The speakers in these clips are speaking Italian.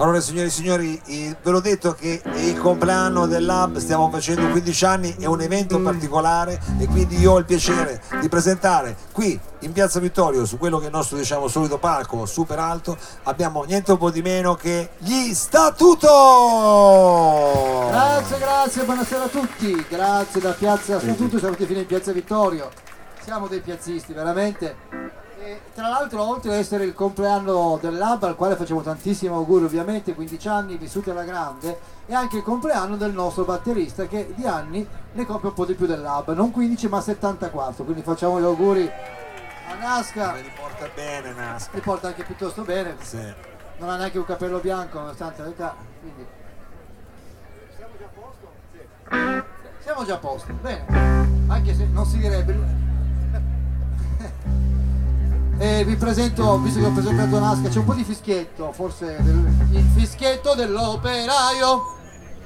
Allora signori e signori, ve l'ho detto che è il compleanno del Lab, stiamo facendo 15 anni, è un evento particolare e quindi io ho il piacere di presentare qui in Piazza Vittorio, su quello che è il nostro diciamo solito palco super alto, abbiamo niente un po' di meno che gli Statuto! Grazie, grazie, buonasera a tutti, grazie da Piazza Statuto, siamo fino in Piazza Vittorio, siamo dei piazzisti veramente. E, tra l'altro oltre ad essere il compleanno del Lab al quale facciamo tantissimi auguri ovviamente, 15 anni vissuti alla grande, è anche il compleanno del nostro batterista che di anni ne compie un po' di più del Lab, non 15 ma 74, quindi facciamo gli auguri a Nasca, Li porta bene Nasca. li porta anche piuttosto bene, Sì. non ha neanche un capello bianco nonostante l'età, quindi siamo già a posto? Siamo già a posto, bene, anche se non si direbbe. E vi presento, visto che ho presentato Nasca, c'è un po' di fischietto, forse del- il fischietto dell'operaio.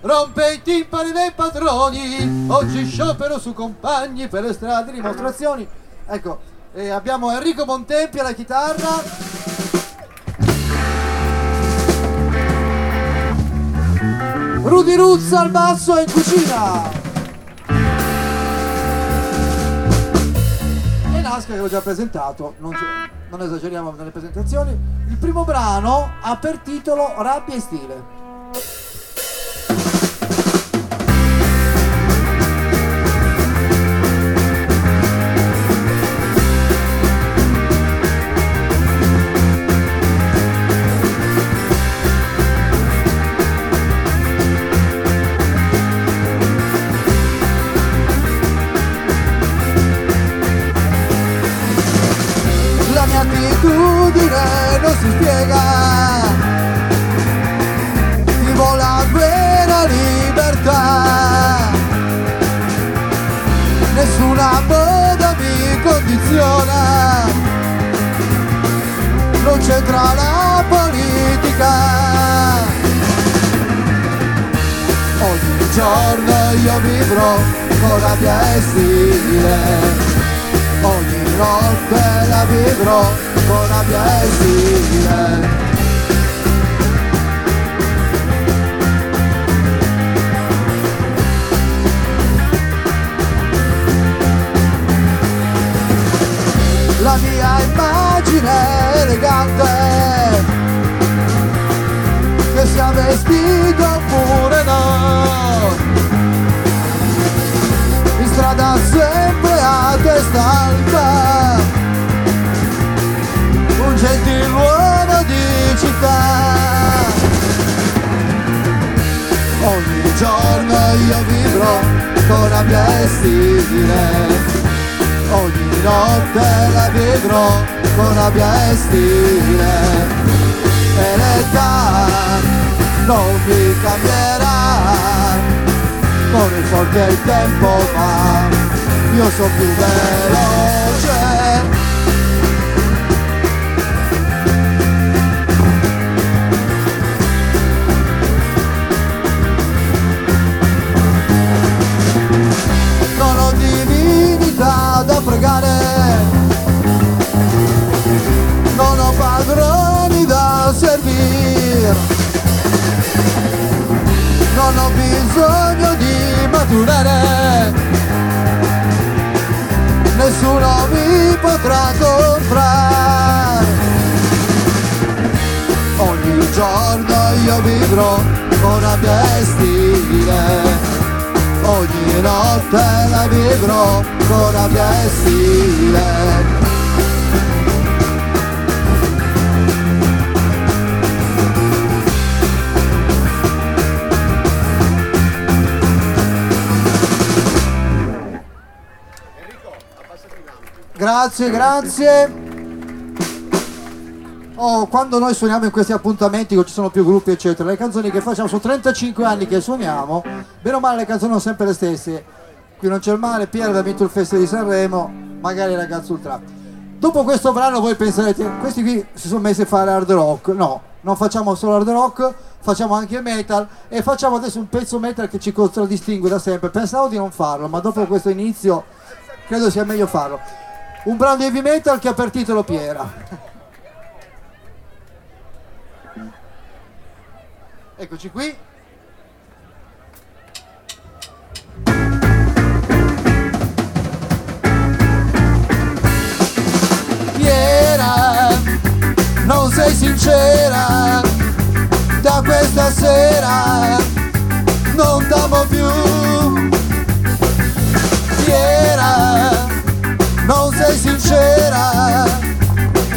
Rompe i timpani dei padroni, oggi sciopero su compagni per le strade dimostrazioni. Ecco, eh, abbiamo Enrico Bontempi alla chitarra, Rudy Ruzza al basso e in cucina. Nasca che l'ho già presentato, non, non esageriamo nelle presentazioni. Il primo brano ha per titolo Rabbia e stile. La mia attitudine non si spiega. Vivo la vera libertà? Nessuna moda mi condiziona. Non c'entra la politica. Ogni giorno io vivrò con rabbia e stile. Ogni notte la vivrò con rabbia e stile La mia immagine elegante Che sia vestito oppure no. In strada sempre a testa alta un gentiluomo di città. Ogni giorno io vivrò con rabbia e stile ogni notte la vivrò con rabbia e stile e l'età non mi cambierà. Con il forte il tempo va io sono più veloce pregare non ho padroni da servire non ho bisogno di maturare. Nessuno mi potrà comprare. Ogni giorno io vivrò con rabbia e stile ogni notte la vivrò con rabbia e stile Grazie, grazie. Oh, quando noi suoniamo in questi appuntamenti, ci sono più gruppi, eccetera, le canzoni che facciamo sono 35 anni che suoniamo, bene o male le canzoni sono sempre le stesse. Qui non c'è il male, Piero ha vinto il Festival di Sanremo, magari ragazzo ultra. Dopo questo brano voi penserete, questi qui si sono messi a fare hard rock. No, non facciamo solo hard rock, facciamo anche metal e facciamo adesso un pezzo metal che ci contraddistingue da sempre. Pensavo di non farlo, ma dopo questo inizio credo sia meglio farlo. Un brano di heavy metal che ha per titolo Piera. Eccoci qui. Non sei sincera, da questa sera non t'amo più. Piera, non sei sincera,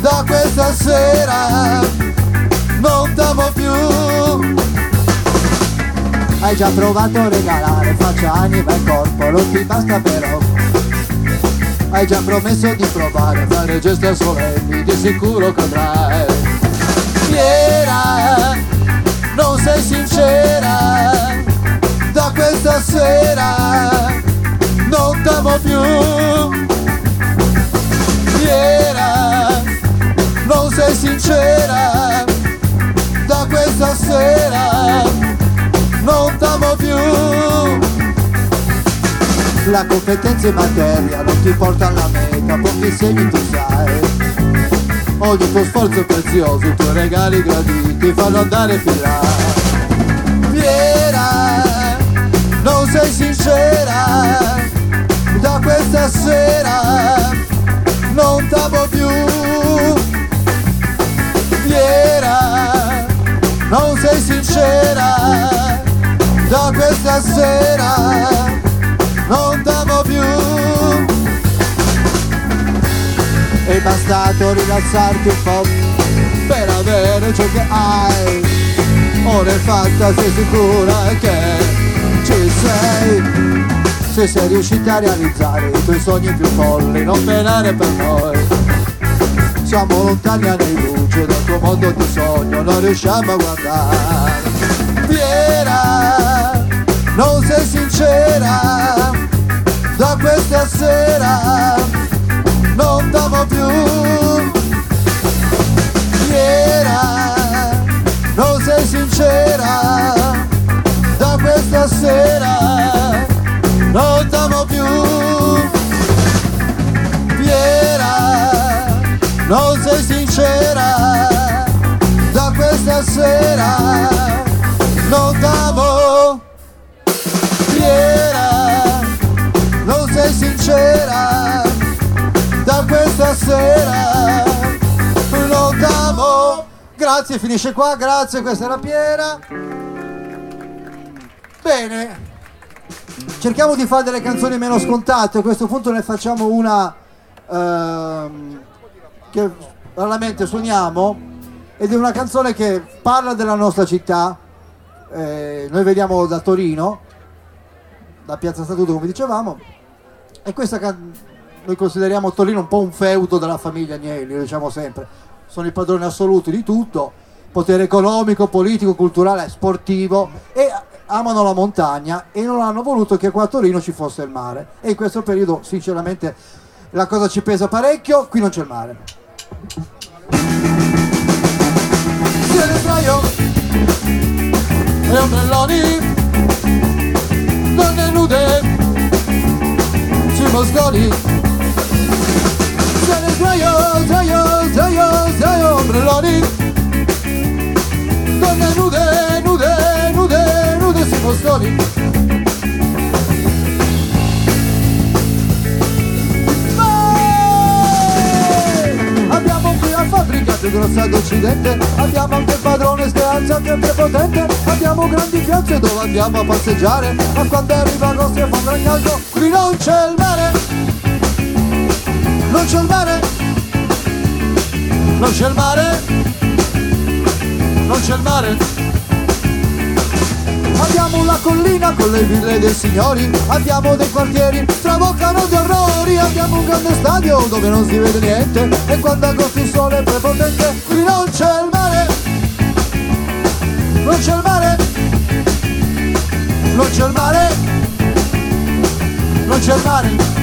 da questa sera non t'amo più. Hai già provato a regalare faccia, anima e corpo, non ti basta però. Hai già promesso di provare a fare gesti solenni, di sicuro cadrai. Piera, non sei sincera, La competenza in materia non ti porta alla meta, pochi segni tu sai. Ogni tuo sforzo è prezioso, i tuoi regali graditi fanno andare più là. Piera, non sei sincera, da questa sera non t'amo bastato rilassarti un po' per avere ciò che hai. Ora è fatta, sei sicura che ci sei. Se sei riuscita a realizzare i tuoi sogni più folli, non penare per noi. Siamo lontani anni luce dal tuo mondo di sogno, non riusciamo a guardare. Piera, non sei sincera, da questa sera più. Piera, non sei sincera, da questa sera non t'amo più. Piera, non sei sincera, da questa sera non t'amo. Piera, non sei sincera, questa sera non t'amo. Grazie, finisce qua, grazie, questa era Piera. Bene, cerchiamo di fare delle canzoni meno scontate, a questo punto ne facciamo una ehm, che raramente suoniamo ed è una canzone che parla della nostra città. Eh, noi veniamo da Torino, da Piazza Statuto come dicevamo, e questa can- noi consideriamo Torino un po' un feudo della famiglia Agnelli, lo diciamo sempre. Sono i padroni assoluti di tutto, potere economico, politico, culturale, sportivo e amano la montagna e non hanno voluto che qua a Torino ci fosse il mare. E in questo periodo, sinceramente, la cosa ci pesa parecchio, qui non c'è il mare. E ombrelloni, donne nude, sui Siete traio, traio, traio, traio, ombrelloni, donne nude, nude, nude, nude sui! Abbiamo qui la fabbrica più grossa d'Occidente Abbiamo anche il padrone speranza che è prepotente Abbiamo grandi piazze dove andiamo a passeggiare. Ma quando arriva il nostro fangagnaldo Qui non c'è il mare Non c'è il mare. Non c'è il mare. Non c'è il mare. Abbiamo la collina con le ville dei signori, abbiamo dei quartieri, traboccano di orrori, abbiamo un grande stadio dove non si vede niente e quando agosto il sole è prepotente, qui non c'è il mare, non c'è il mare, non c'è il mare, non c'è il mare,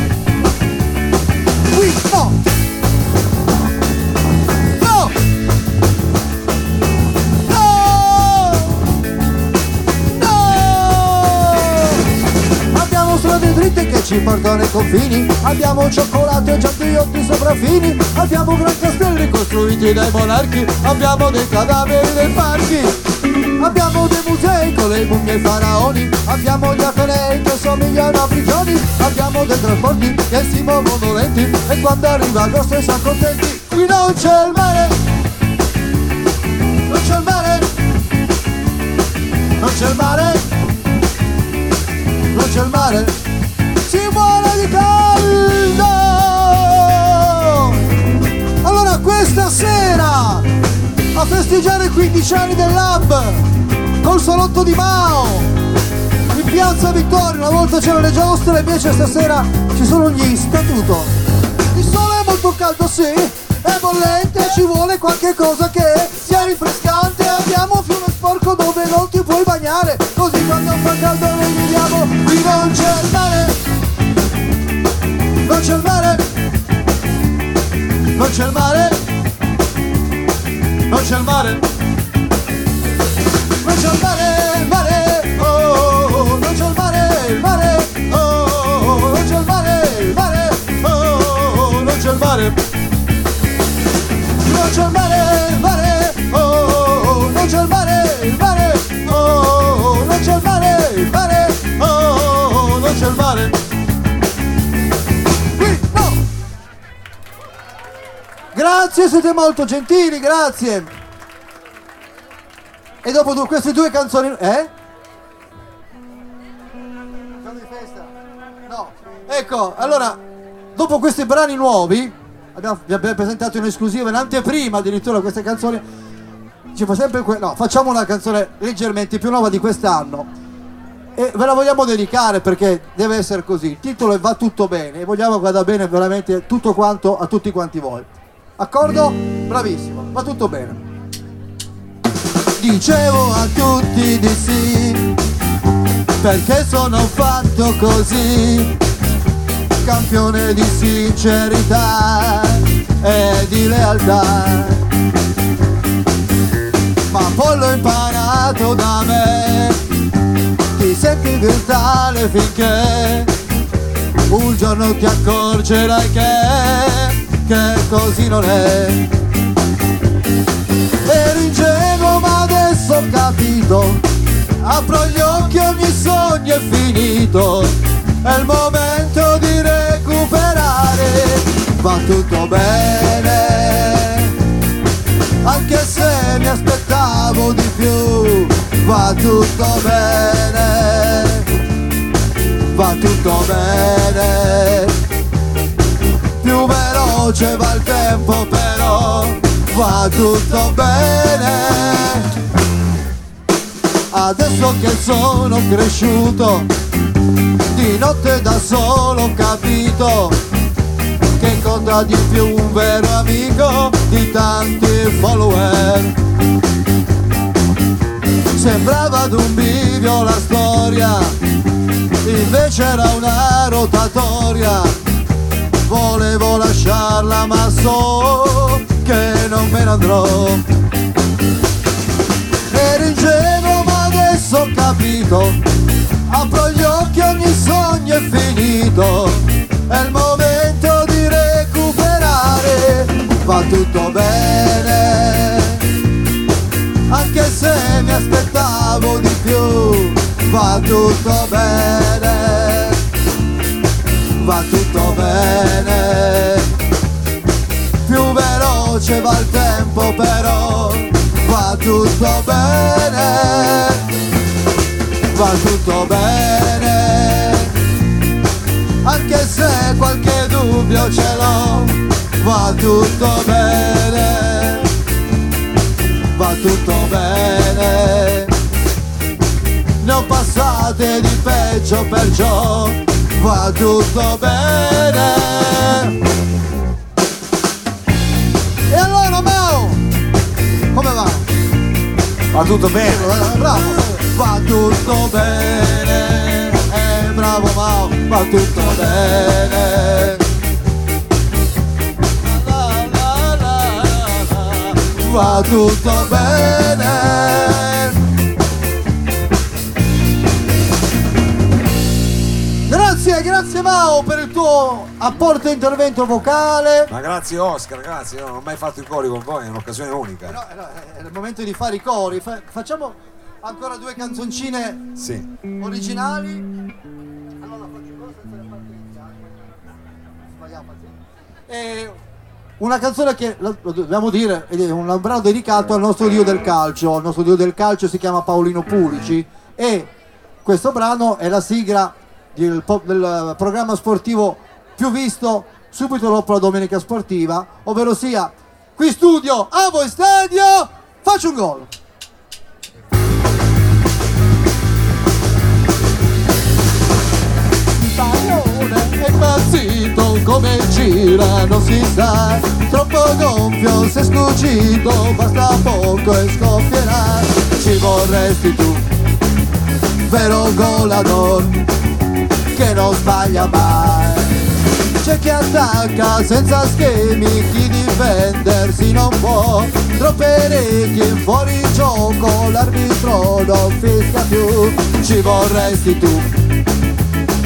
ci portano ai confini. Abbiamo cioccolato e giardiotti sopraffini Abbiamo gran castelli costruiti dai monarchi. Abbiamo dei cadaveri dei parchi. Abbiamo dei dei faraoni, abbiamo gli atenei che somigliano a prigioni, abbiamo dei trasporti che si muovono lenti. E quando arriva agosto siamo contenti. Qui non c'è il mare, non c'è il mare, non c'è il mare, non c'è il mare, caldo. Allora questa sera a festeggiare i 15 anni del Lab col salotto di Mao in piazza Vittoria una volta c'erano le giostre invece stasera ci sono gli statuto. Il sole è molto caldo sì è bollente ci vuole qualche cosa che sia rinfrescante. Abbiamo un fiume sporco dove non ti puoi bagnare così quando fa caldo noi viviamo qui non c'è mare non c'è il mare non c'è il mare non c'è il mare non c'è il mare, il mare, oh, non c'è il mare, il mare, oh, non c'è il mare, il mare, oh, non c'è il mare. Non c'è il mare, il mare, oh, non c'è il mare, il mare, oh, non c'è il mare, il mare, oh, non c'è il mare. Grazie, siete molto gentili, grazie. E dopo du- queste due canzoni... Eh? Canzone di festa? No. Ecco, allora, dopo questi brani nuovi, abbiamo, vi abbiamo presentato in esclusiva, in anteprima addirittura queste canzoni, ci fa sempre que- no, facciamo una canzone leggermente più nuova di quest'anno. E ve la vogliamo dedicare perché deve essere così. Il titolo è Va tutto bene e vogliamo che vada bene veramente tutto quanto a tutti quanti voi. Accordo? Bravissimo, va tutto bene. Dicevo a tutti di sì, perché sono fatto così, campione di sincerità e di lealtà. Ma poi l'ho imparato da me, ti senti virtuale finché un giorno ti accorgerai che, che così non è. Ero ingenuo ma adesso ho capito. Apro gli occhi ogni sogno è finito. È il momento di recuperare. Va tutto bene. Anche se mi aspettavo di più Va tutto bene. Va tutto bene veloce va il tempo però va tutto bene. Adesso che sono cresciuto, di notte da solo ho capito che conta di più un vero amico di tanti follower. Sembrava ad un bivio la storia, invece era una rotatoria. Volevo lasciarla ma so che non me ne andrò. Ero ingenuo ma adesso ho capito, apro gli occhi ogni sogno è finito, è il momento di recuperare, va tutto bene, anche se mi aspettavo di più, va tutto bene, va tutto bene. Più veloce va il tempo però va tutto bene. Va tutto bene. Anche se qualche dubbio ce l'ho va tutto bene. Va tutto bene. Ne ho passate di peggio perciò va tutto bene e allora Mao, come va? Va tutto bene. Eh, Bravo, va tutto bene. Eh, bravo Mao, va tutto bene. La, la, la, la, Va tutto bene. Grazie, grazie Mao per il tuo apporto intervento vocale. Ma grazie Oscar, grazie, non ho mai fatto i cori con voi, è un'occasione unica. No, no, è il momento di fare i cori. Fa- facciamo ancora due canzoncine Sì. originali. Allora, faccio cosa iniziali. Sbagliamo. E una canzone che lo lo dobbiamo dire è un brano dedicato al nostro dio del calcio. Il nostro dio del calcio si chiama Paolino Pulici e questo brano è la sigla del, del programma sportivo più visto subito dopo la domenica sportiva, ovvero sia qui studio a voi stadio, faccio un gol. Pallone è impazzito come gira non si sa Troppo gonfio è scucito Basta poco e scoppierà Ci vorresti tu Vero golador Che non sbaglia mai c'è chi attacca senza schemi, chi difendersi non può. Troppe reti fuori gioco, l'arbitro non fischia più. Ci vorresti tu,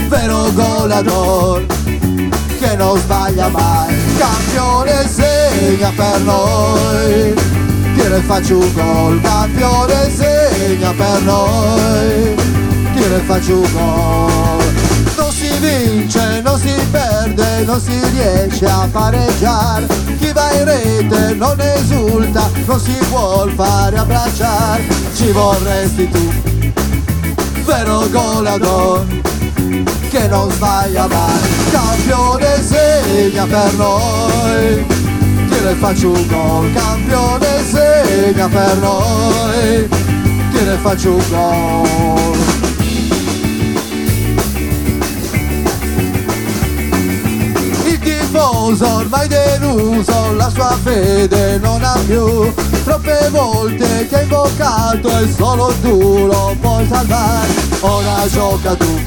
vero golador, che non sbaglia mai. Campione segna per noi, tira e faccio un gol. Campione segna per noi, tira e faccio un gol. Si vince, non si perde, non si riesce a pareggiare. Chi va in rete non esulta, non si vuol fare abbracciare. Ci vorresti tu, vero golador, che non sbaglia mai. Campione segna per noi, tira e faccio un gol. Campione segna per noi, tira e faccio un gol. Tifoso ormai deluso, la sua fede non ha più. Troppe volte ti ha invocato e solo tu lo puoi salvare. Ora gioca tu,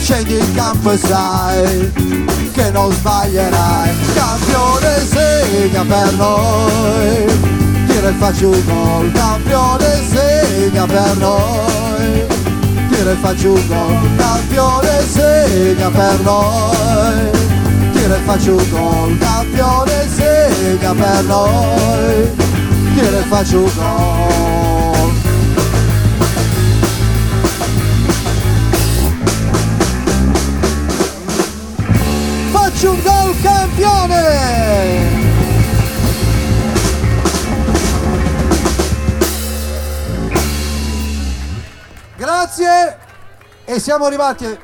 scendi in campo e sai che non sbaglierai. Campione segna per noi, tira e faccio un gol. Campione segna per noi tira e faccio un gol, campione segna per noi, tira e faccio un campione segna per noi, tira faccio un gol. Faccio un gol campione! Grazie e siamo arrivati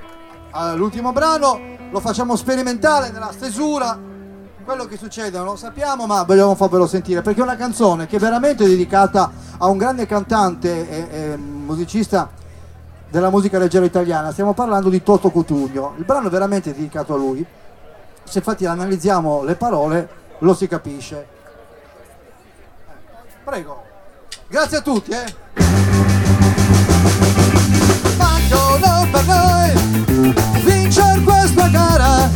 all'ultimo brano, lo facciamo sperimentare nella stesura. Quello che succede non lo sappiamo, ma vogliamo farvelo sentire perché è una canzone che è veramente dedicata a un grande cantante e, e musicista della musica leggera italiana. Stiamo parlando di Toto Cutugno. Il brano è veramente dedicato a lui. Se infatti analizziamo le parole, lo si capisce. Prego. Grazie a tutti, eh. Questa gara.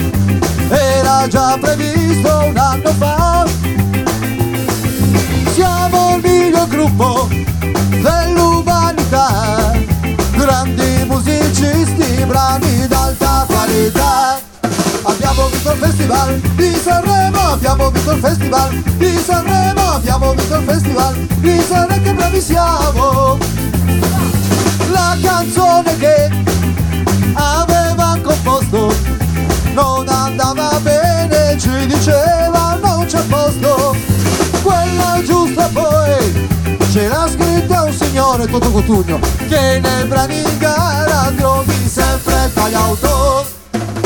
Era già previsto un anno fa. Siamo il miglior gruppo dell'umanità. Grandi musicisti brani d'alta qualità. Abbiamo vinto il festival di Sanremo abbiamo vinto il festival di Sanremo abbiamo vinto il festival di Sanremo che bravi siamo. La canzone che aveva composto non andava bene, ci diceva non c'è posto. Quella giusta poi c'era scritta un signore Toto Cotugno che nei brani in gara trovi sempre tagliauto.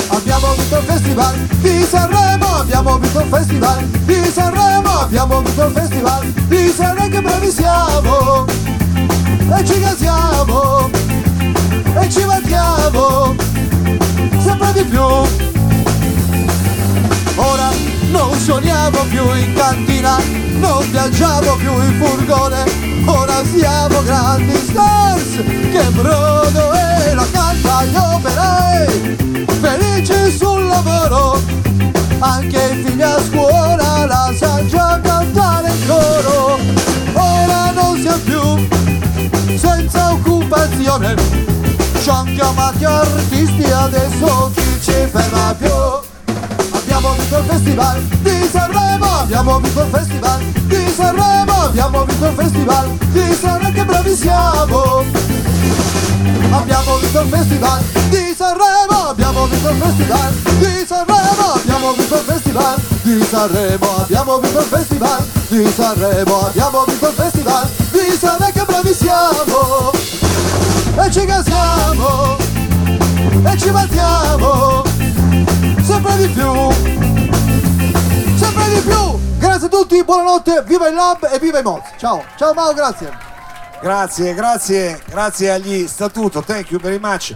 Abbiamo vinto il festival di Sanremo, abbiamo vinto il festival di Sanremo, abbiamo vinto il festival di Sanremo che bravi siamo e ci casiamo più in cantina non viaggiamo più in furgone. Ora siamo grandi stars che Broadway la canta gli operai felici sul lavoro. Anche i figli a scuola la sanno già cantare in coro. Ora non siamo più senza occupazione. Ci han chiamati artisti adesso chi ci ferma più abbiamo vinto il festival di Sanremo abbiamo vinto il festival di Sanremo abbiamo vinto il festival di Sanremo che bravi siamo. Il festival di Sanremo, abbiamo vinto il festival di Sanremo, abbiamo vinto il festival di Sanremo, abbiamo vinto il festival di Sanremo, abbiamo vinto il festival di Sanremo, che bravi siamo. E ci casiamo e ci battiamo sempre di più. Sempre di più. Grazie a tutti buonanotte viva il lab e viva i mods ciao. Ciao Mao grazie. Grazie, grazie, grazie agli statuto, thank you very much.